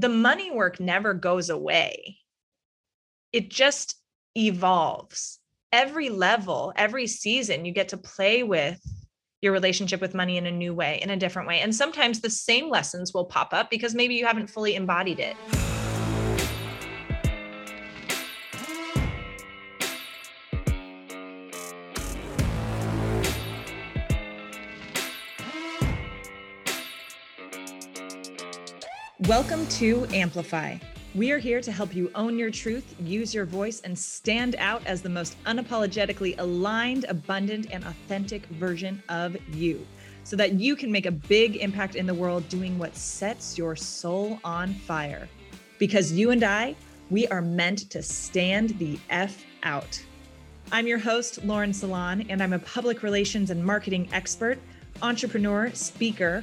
the money work never goes away. It just evolves. Every level, every season, you get to play with your relationship with money in a new way, in a different way. And sometimes the same lessons will pop up because maybe you haven't fully embodied it. Welcome to Amplify. We are here to help you own your truth, use your voice, and stand out as the most unapologetically aligned, abundant, and authentic version of you so that you can make a big impact in the world doing what sets your soul on fire. Because you and I, we are meant to stand the F out. I'm your host, Lauren Salon, and I'm a public relations and marketing expert, entrepreneur, speaker,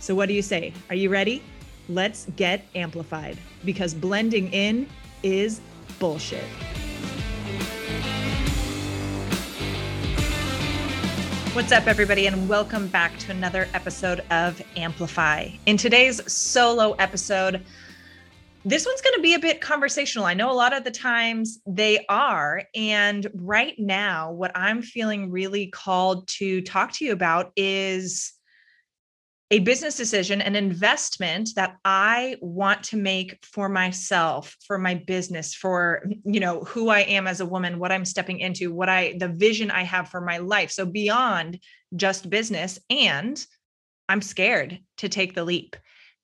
So, what do you say? Are you ready? Let's get amplified because blending in is bullshit. What's up, everybody, and welcome back to another episode of Amplify. In today's solo episode, this one's going to be a bit conversational. I know a lot of the times they are. And right now, what I'm feeling really called to talk to you about is a business decision, an investment that I want to make for myself, for my business, for you know who I am as a woman, what I'm stepping into, what I the vision I have for my life. So beyond just business and I'm scared to take the leap.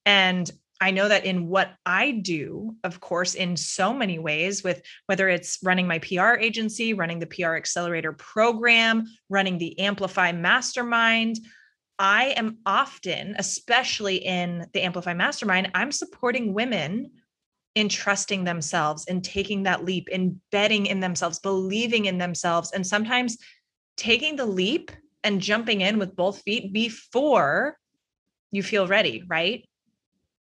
And I know that in what I do, of course, in so many ways, with whether it's running my PR agency, running the PR Accelerator program, running the Amplify Mastermind, I am often, especially in the Amplify Mastermind, I'm supporting women in trusting themselves and taking that leap, in betting in themselves, believing in themselves, and sometimes taking the leap and jumping in with both feet before you feel ready, right?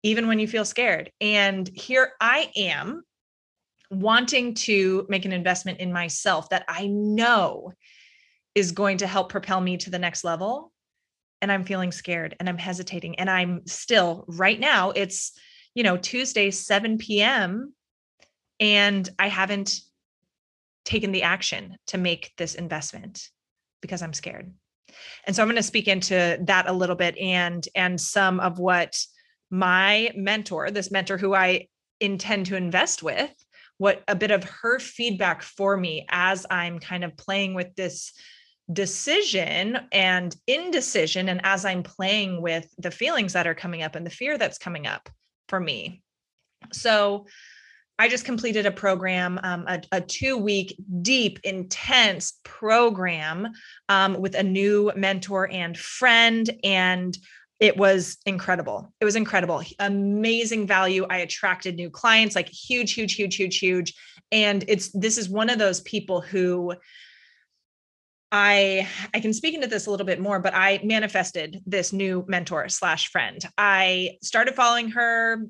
Even when you feel scared. And here I am wanting to make an investment in myself that I know is going to help propel me to the next level and I'm feeling scared and I'm hesitating. And I'm still right now, it's, you know, Tuesday, 7 p.m. And I haven't taken the action to make this investment because I'm scared. And so I'm going to speak into that a little bit and and some of what my mentor, this mentor who I intend to invest with, what a bit of her feedback for me as I'm kind of playing with this decision and indecision and as i'm playing with the feelings that are coming up and the fear that's coming up for me. So i just completed a program um, a, a, two week deep intense program um, with a new mentor and friend and it was incredible. It was incredible. Amazing value. I attracted new clients like huge huge huge huge huge. And it's this is one of those people who I I can speak into this a little bit more, but I manifested this new mentor slash friend. I started following her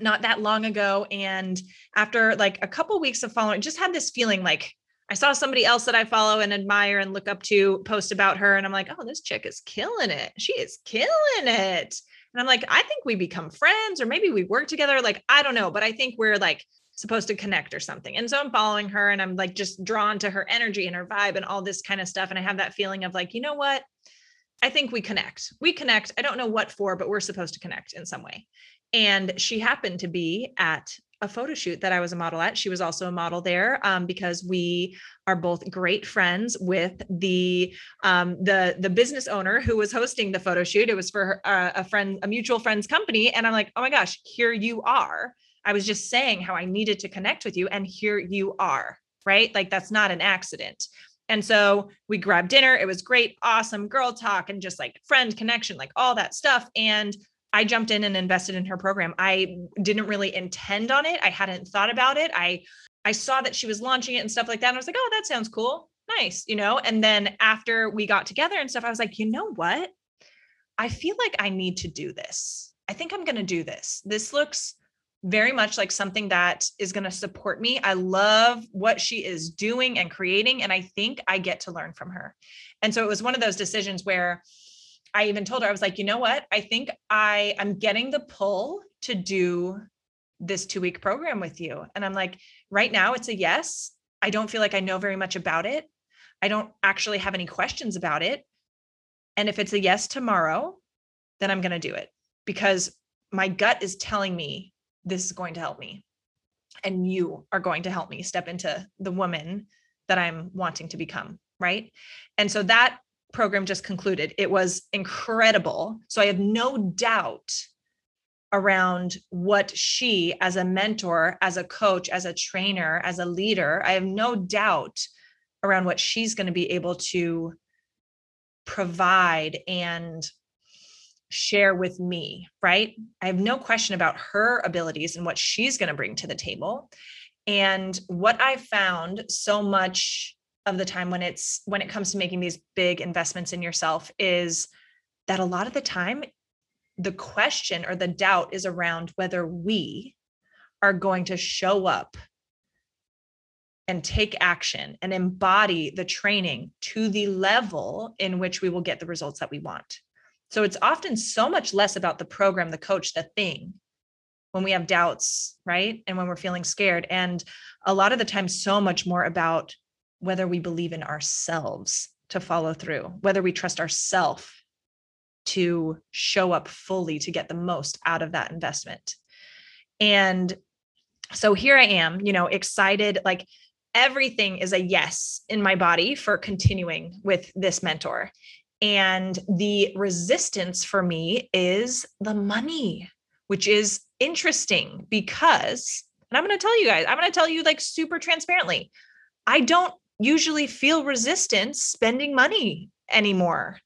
not that long ago, and after like a couple weeks of following, just had this feeling like I saw somebody else that I follow and admire and look up to post about her, and I'm like, oh, this chick is killing it. She is killing it. And I'm like, I think we become friends, or maybe we work together. Like, I don't know, but I think we're like supposed to connect or something. And so I'm following her and I'm like just drawn to her energy and her vibe and all this kind of stuff. And I have that feeling of like, you know what? I think we connect. We connect. I don't know what for, but we're supposed to connect in some way. And she happened to be at a photo shoot that I was a model at. She was also a model there um, because we are both great friends with the um, the the business owner who was hosting the photo shoot. It was for her, uh, a friend, a mutual friend's company, and I'm like, oh my gosh, here you are. I was just saying how I needed to connect with you, and here you are, right? Like that's not an accident. And so we grabbed dinner. It was great, awesome girl talk, and just like friend connection, like all that stuff. And I jumped in and invested in her program. I didn't really intend on it. I hadn't thought about it. I I saw that she was launching it and stuff like that. And I was like, oh, that sounds cool. Nice, you know? And then after we got together and stuff, I was like, you know what? I feel like I need to do this. I think I'm going to do this. This looks very much like something that is going to support me. I love what she is doing and creating. And I think I get to learn from her. And so it was one of those decisions where I even told her, I was like, you know what? I think I am getting the pull to do this two week program with you. And I'm like, right now it's a yes. I don't feel like I know very much about it. I don't actually have any questions about it. And if it's a yes tomorrow, then I'm going to do it because my gut is telling me this is going to help me. And you are going to help me step into the woman that I'm wanting to become. Right. And so that program just concluded. It was incredible. So I have no doubt around what she, as a mentor, as a coach, as a trainer, as a leader, I have no doubt around what she's going to be able to provide and share with me, right? I have no question about her abilities and what she's going to bring to the table. And what I found so much of the time when it's when it comes to making these big investments in yourself is that a lot of the time the question or the doubt is around whether we are going to show up and take action and embody the training to the level in which we will get the results that we want. So it's often so much less about the program, the coach, the thing when we have doubts, right? And when we're feeling scared. And a lot of the time, so much more about whether we believe in ourselves to follow through, whether we trust ourselves to show up fully to get the most out of that investment. And so here I am, you know, excited, like everything is a yes in my body for continuing with this mentor. And the resistance for me is the money, which is interesting because, and I'm going to tell you guys, I'm going to tell you like super transparently, I don't usually feel resistance spending money anymore.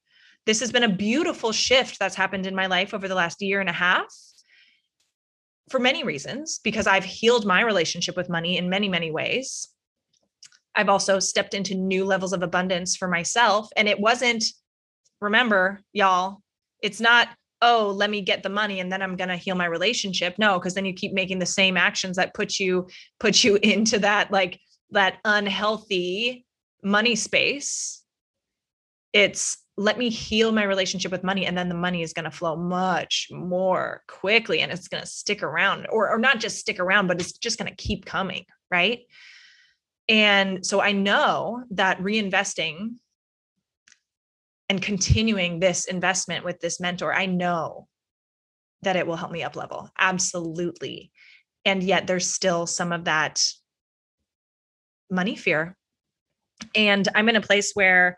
This has been a beautiful shift that's happened in my life over the last year and a half for many reasons, because I've healed my relationship with money in many, many ways. I've also stepped into new levels of abundance for myself. And it wasn't remember, y'all, it's not, oh, let me get the money and then I'm going to heal my relationship. No, because then you keep making the same actions that put you put you into that like that unhealthy money space. It's let me heal my relationship with money and then the money is going to flow much more quickly and it's going to stick around or or not just stick around but it's just going to keep coming, right? And so I know that reinvesting and continuing this investment with this mentor, I know that it will help me up level. Absolutely. And yet there's still some of that money fear. And I'm in a place where,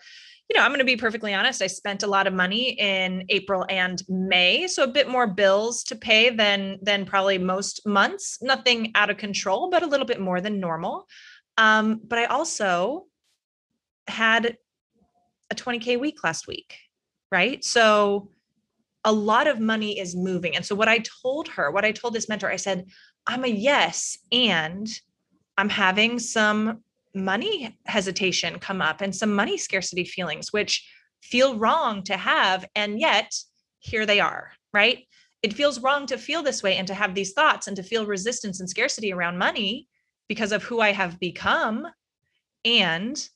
you know, I'm going to be perfectly honest. I spent a lot of money in April and May, so a bit more bills to pay than than probably most months. Nothing out of control, but a little bit more than normal. Um, but I also had a 20K week last week, right? So a lot of money is moving. And so what I told her, what I told this mentor, I said, I'm a yes, and I'm having some money hesitation come up and some money scarcity feelings, which feel wrong to have. And yet here they are, right? It feels wrong to feel this way and to have these thoughts and to feel resistance and scarcity around money because of who I have become. And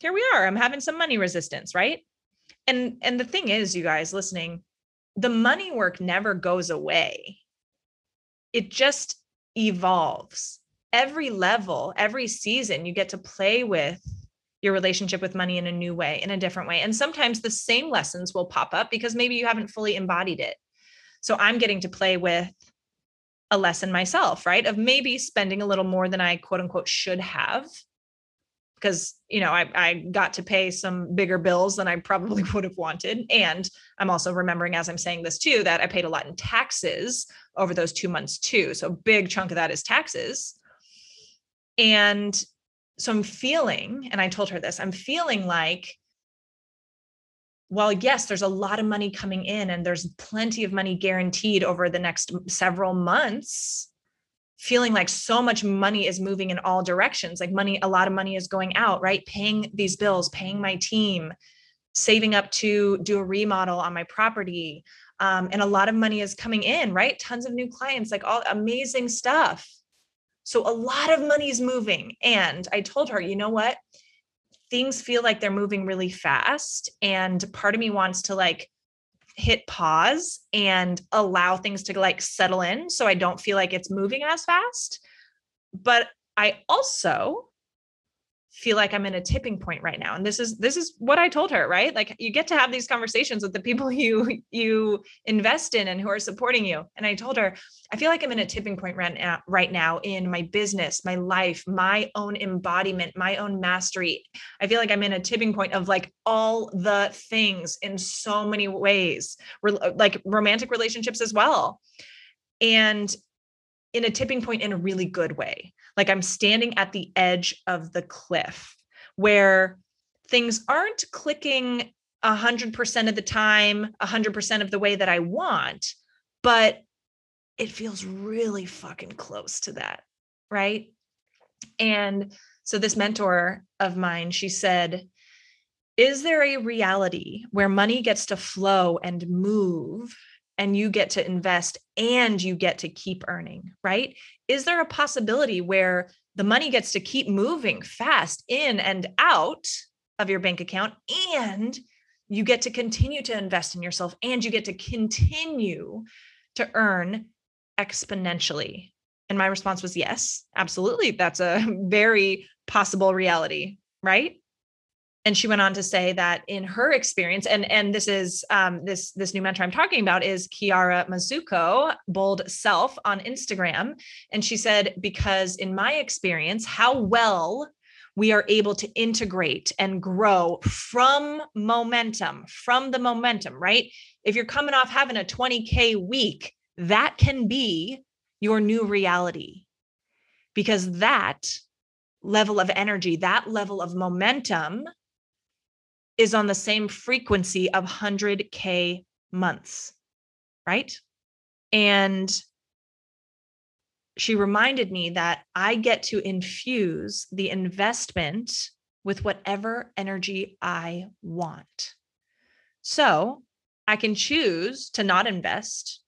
here we are i'm having some money resistance right? And and the thing is you guys listening the money work never goes away. It just evolves. Every level every season you get to play with your relationship with money in a new way in a different way. And sometimes the same lessons will pop up because maybe you haven't fully embodied it. So i'm getting to play with a lesson myself right of maybe spending a little more than i quote unquote should have because you know I, I got to pay some bigger bills than i probably would have wanted. And i'm also remembering as i'm saying this too that i paid a lot in taxes over those two months too. So a big chunk of that is taxes. And so i'm feeling and i told her this i'm feeling like well yes, there's a lot of money coming in and there's plenty of money guaranteed over the next several months, feeling like so much money is moving in all directions, like money, a lot of money is going out, right? Paying these bills, paying my team, saving up to do a remodel on my property. Um, and a lot of money is coming in, right? Tons of new clients, like all amazing stuff. So a lot of money is moving. And I told her, you know what? things feel like they're moving really fast and part of me wants to like hit pause and allow things to like settle in so I don't feel like it's moving as fast. But I also feel like I'm in a tipping point right now. And this is this is what I told her, right? Like you get to have these conversations with the people you you invest in and who are supporting you. And I told her, I feel like I'm in a tipping point right now, right now in my business, my life, my own embodiment, my own mastery. I feel like I'm in a tipping point of like all the things in so many ways, like romantic relationships as well. And in a tipping point in a really good way. Like I'm standing at the edge of the cliff where things aren't clicking 100% of the time, 100% of the way that I want, but it feels really fucking close to that. Right. And so this mentor of mine, she said, Is there a reality where money gets to flow and move and you get to invest and you get to keep earning, right? Is there a possibility where the money gets to keep moving fast in and out of your bank account and you get to continue to invest in yourself and you get to continue to earn exponentially? And my response was yes, absolutely. That's a very possible reality, right? And she went on to say that in her experience and and this is um, this this new mentor i'm talking about is kiara mazuko bold self on instagram. And she said because in my experience how well we are able to integrate and grow from momentum from the momentum right? If you're coming off having a 20k week that can be your new reality because that level of energy that level of momentum is on the same frequency of 100K months, right? And she reminded me that I get to infuse the investment with whatever energy I want. So I can choose to not invest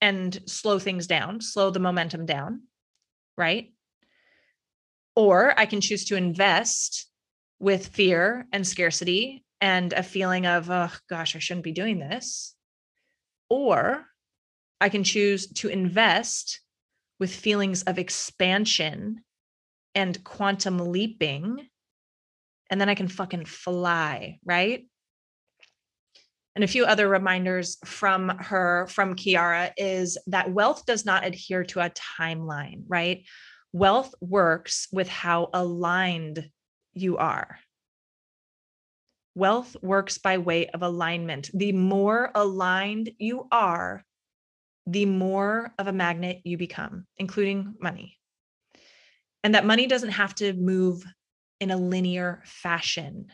and slow things down, slow the momentum down, right? Or I can choose to invest with fear and scarcity and a feeling of, oh gosh, I shouldn't be doing this. Or I can choose to invest with feelings of expansion and quantum leaping. And then I can fucking fly, right? And a few other reminders from her, from Kiara, is that wealth does not adhere to a timeline, right? Wealth works with how aligned you are. Wealth works by way of alignment. The more aligned you are, the more of a magnet you become, including money. And that money doesn't have to move in a linear fashion.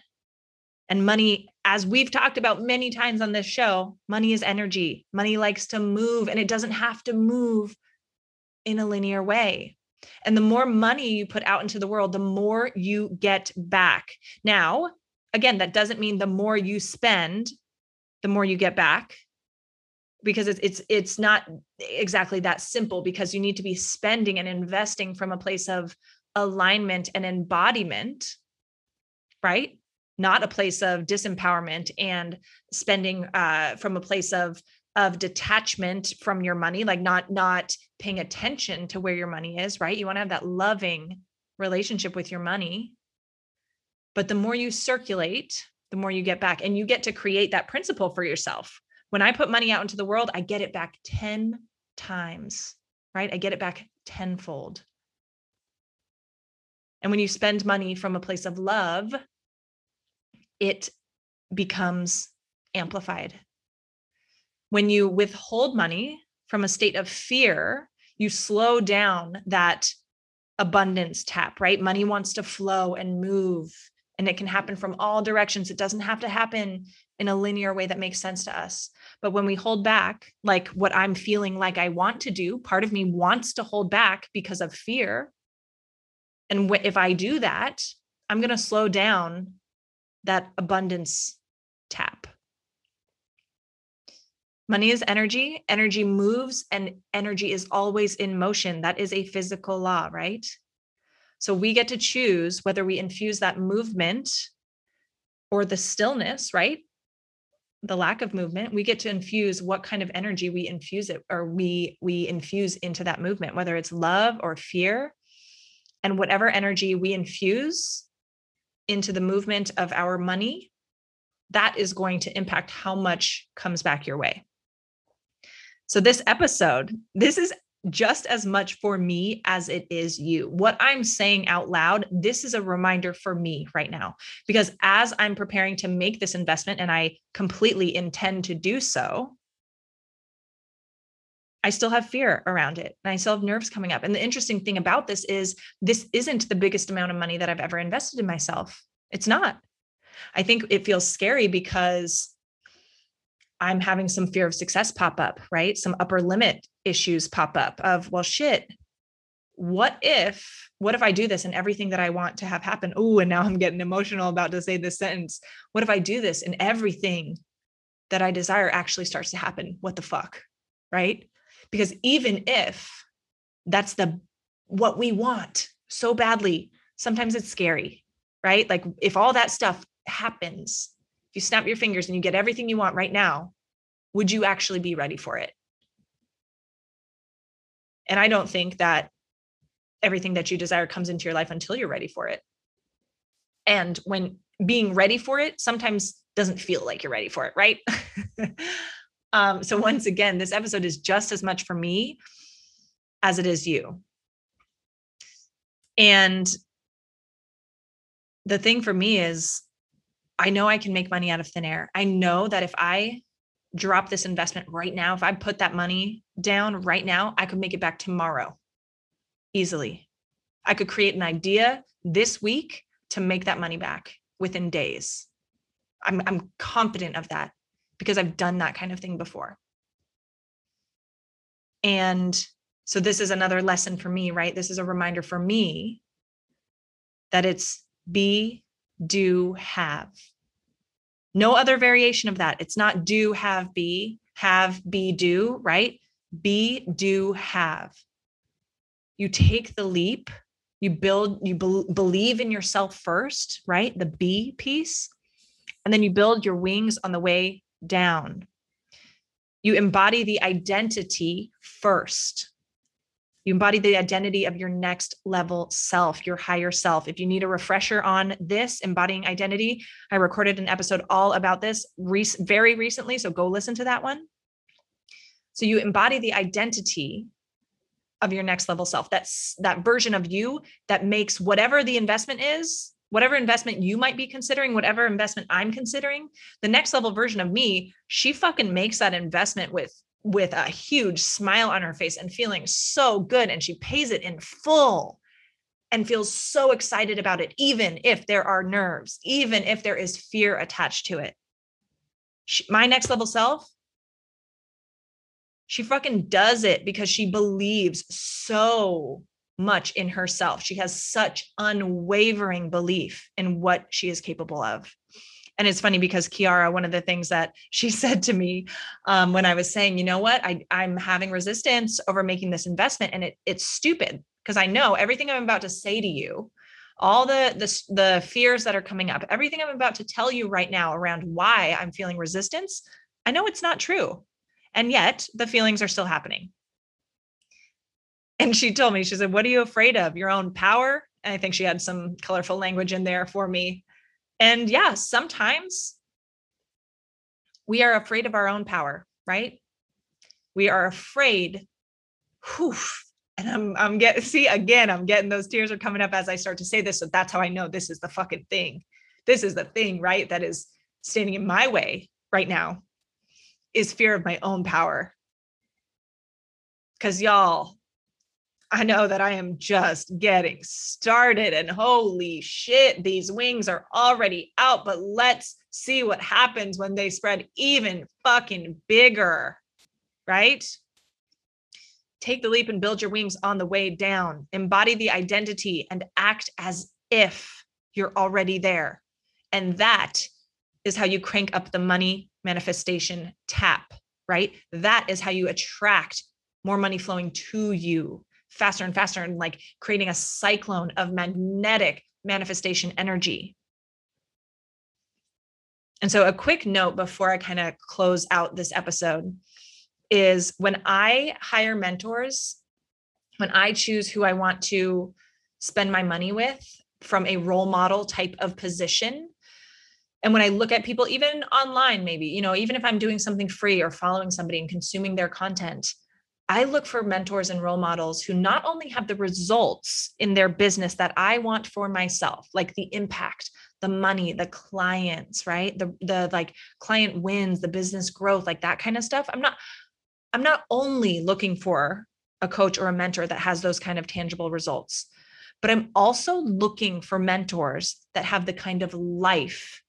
And money, as we've talked about many times on this show, money is energy. Money likes to move and it doesn't have to move in a linear way. And the more money you put out into the world, the more you get back. Now, again, that doesn't mean the more you spend, the more you get back because it's it's it's not exactly that simple because you need to be spending and investing from a place of alignment and embodiment right? Not a place of disempowerment and spending uh, from a place of of detachment from your money like not not paying attention to where your money is right? You want to have that loving relationship with your money but the more you circulate, the more you get back. And you get to create that principle for yourself. When I put money out into the world, I get it back 10 times, right? I get it back tenfold. And when you spend money from a place of love, it becomes amplified. When you withhold money from a state of fear, you slow down that abundance tap, right? Money wants to flow and move and it can happen from all directions. It doesn't have to happen in a linear way that makes sense to us. But when we hold back, like what I'm feeling like I want to do, part of me wants to hold back because of fear. And if I do that, I'm going to slow down that abundance tap. Money is energy. Energy moves and energy is always in motion. That is a physical law, right? So we get to choose whether we infuse that movement or the stillness, right? The lack of movement. We get to infuse what kind of energy we infuse it or we we infuse into that movement, whether it's love or fear. And whatever energy we infuse into the movement of our money, that is going to impact how much comes back your way. So, this episode, this is just as much for me as it is you. What I'm saying out loud, this is a reminder for me right now, because as I'm preparing to make this investment and I completely intend to do so, I still have fear around it and I still have nerves coming up. And the interesting thing about this is this isn't the biggest amount of money that I've ever invested in myself. It's not. I think it feels scary because I'm having some fear of success pop up, right? Some upper limit issues pop up of, well, shit, what if, what if I do this and everything that I want to have happen? Oh, and now I'm getting emotional about to say this sentence. What if I do this and everything that I desire actually starts to happen? What the fuck? Right? Because even if that's the what we want so badly, sometimes it's scary, right? Like if all that stuff happens if you snap your fingers and you get everything you want right now, would you actually be ready for it? And I don't think that everything that you desire comes into your life until you're ready for it. And when being ready for it sometimes doesn't feel like you're ready for it, right? um, so, once again, this episode is just as much for me as it is you. And the thing for me is I know I can make money out of thin air. I know that if I drop this investment right now, if I put that money down right now, I could make it back tomorrow easily. I could create an idea this week to make that money back within days. I'm, I'm confident of that because I've done that kind of thing before. And so this is another lesson for me, right? This is a reminder for me that it's be do, have. No other variation of that. It's not do, have, be, have, be, do, right? Be, do, have. You take the leap, you build, you be- believe in yourself first, right? The be piece. And then you build your wings on the way down. You embody the identity first. You embody the identity of your next level self, your higher self. If you need a refresher on this, embodying identity, I recorded an episode all about this very recently. So go listen to that one. So you embody the identity of your next level self. That's that version of you that makes whatever the investment is, whatever investment you might be considering, whatever investment I'm considering, the next level version of me, she fucking makes that investment with with a huge smile on her face and feeling so good. And she pays it in full and feels so excited about it, even if there are nerves, even if there is fear attached to it. She, my next level self, she fucking does it because she believes so much in herself. She has such unwavering belief in what she is capable of and it's funny because Kiara, one of the things that she said to me um, when I was saying, you know what, I, I'm having resistance over making this investment, and it, it's stupid because I know everything I'm about to say to you, all the, the the fears that are coming up, everything I'm about to tell you right now around why I'm feeling resistance, I know it's not true, and yet the feelings are still happening. And she told me, she said, "What are you afraid of? Your own power?" And I think she had some colorful language in there for me and yeah, sometimes we are afraid of our own power, right? We are afraid. Whew, and I'm I'm getting see again, I'm getting those tears are coming up as I start to say this. So that's how I know this is the fucking thing. This is the thing, right? That is standing in my way right now is fear of my own power. Cause y'all, I know that I am just getting started and holy shit, these wings are already out, but let's see what happens when they spread even fucking bigger, right? Take the leap and build your wings on the way down. Embody the identity and act as if you're already there. And that is how you crank up the money manifestation tap, right? That is how you attract more money flowing to you faster and faster and like creating a cyclone of magnetic manifestation energy. And so, a quick note before I kind of close out this episode is when I hire mentors, when I choose who I want to spend my money with from a role model type of position, and when I look at people, even online, maybe, you know, even if I'm doing something free or following somebody and consuming their content, I look for mentors and role models who not only have the results in their business that I want for myself, like the impact, the money, the clients, right? The the like client wins, the business growth, like that kind of stuff. I'm not I'm not only looking for a coach or a mentor that has those kind of tangible results, but I'm also looking for mentors that have the kind of life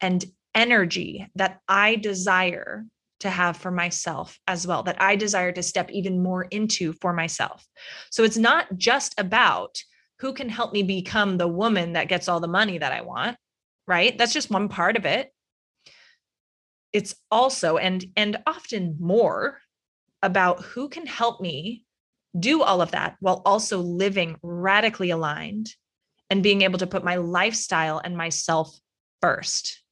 and energy that I desire to have for myself as well, that I desire to step even more into for myself. So it's not just about who can help me become the woman that gets all the money that I want, right? That's just one part of it. It's also and and often more about who can help me do all of that while also living radically aligned and being able to put my lifestyle and myself first.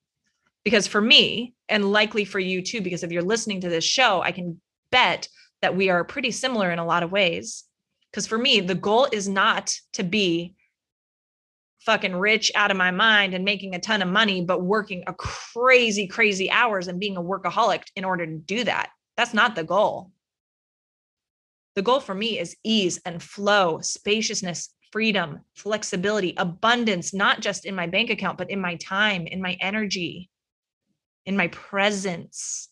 Because for me, and likely for you too, because if you're listening to this show, I can bet that we are pretty similar in a lot of ways. Because for me, the goal is not to be fucking rich out of my mind and making a ton of money, but working a crazy, crazy hours and being a workaholic in order to do that. That's not the goal. The goal for me is ease and flow, spaciousness, freedom, flexibility, abundance, not just in my bank account, but in my time, in my energy, in my presence.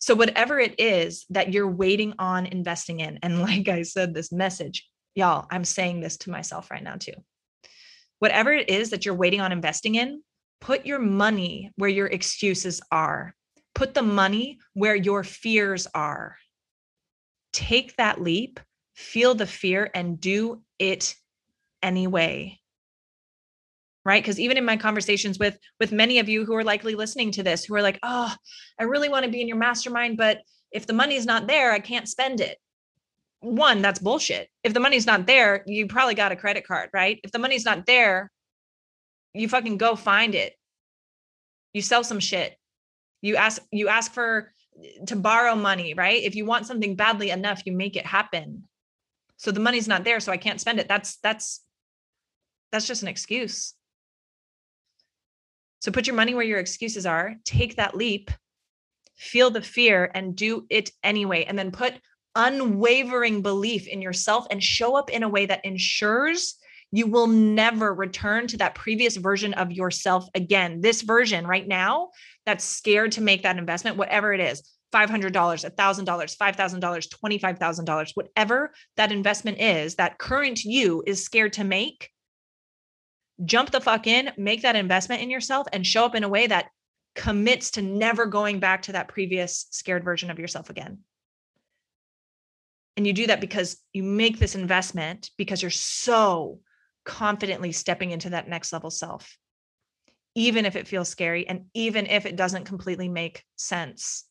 So, whatever it is that you're waiting on investing in, and like I said, this message, y'all, I'm saying this to myself right now too. Whatever it is that you're waiting on investing in, put your money where your excuses are. Put the money where your fears are. Take that leap, feel the fear, and do it anyway right? Because even in my conversations with with many of you who are likely listening to this who are like oh i really want to be in your mastermind but if the money's not there i can't spend it. One that's bullshit. If the money's not there you probably got a credit card right? If the money's not there you fucking go find it. You sell some shit. You ask you ask for to borrow money right? If you want something badly enough you make it happen. So the money's not there so i can't spend it. That's that's that's just an excuse so put your money where your excuses are, take that leap, feel the fear, and do it anyway. And then put unwavering belief in yourself and show up in a way that ensures you will never return to that previous version of yourself again. This version right now that's scared to make that investment, whatever it is. $500, $1,000, $5,000, $25,000, whatever that investment is, that current you is scared to make, jump the fuck in, make that investment in yourself, and show up in a way that commits to never going back to that previous scared version of yourself again. And you do that because you make this investment because you're so confidently stepping into that next level self, even if it feels scary and even if it doesn't completely make sense.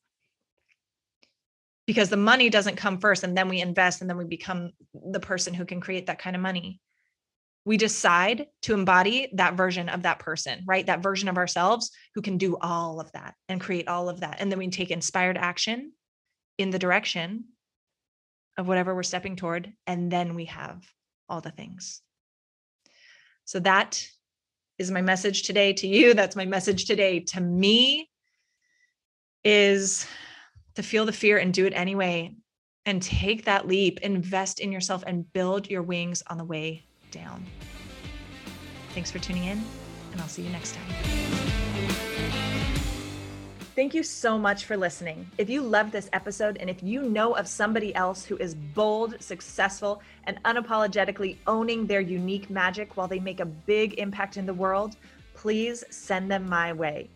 Because the money doesn't come first, and then we invest, and then we become the person who can create that kind of money we decide to embody that version of that person, right? That version of ourselves who can do all of that and create all of that. And then we take inspired action in the direction of whatever we're stepping toward. And then we have all the things. So that is my message today to you. That's my message today to me is to feel the fear and do it anyway and take that leap, invest in yourself and build your wings on the way down. Thanks for tuning in, and I'll see you next time. Thank you so much for listening. If you love this episode and if you know of somebody else who is bold, successful, and unapologetically owning their unique magic while they make a big impact in the world, please send them my way.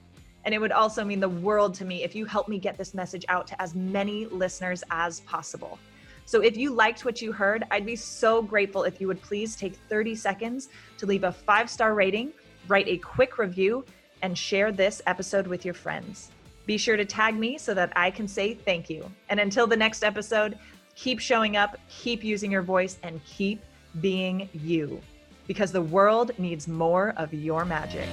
And it would also mean the world to me if you help me get this message out to as many listeners as possible. So if you liked what you heard, I'd be so grateful if you would please take 30 seconds to leave a five star rating, write a quick review, and share this episode with your friends. Be sure to tag me so that I can say thank you. And until the next episode, keep showing up, keep using your voice, and keep being you because the world needs more of your magic.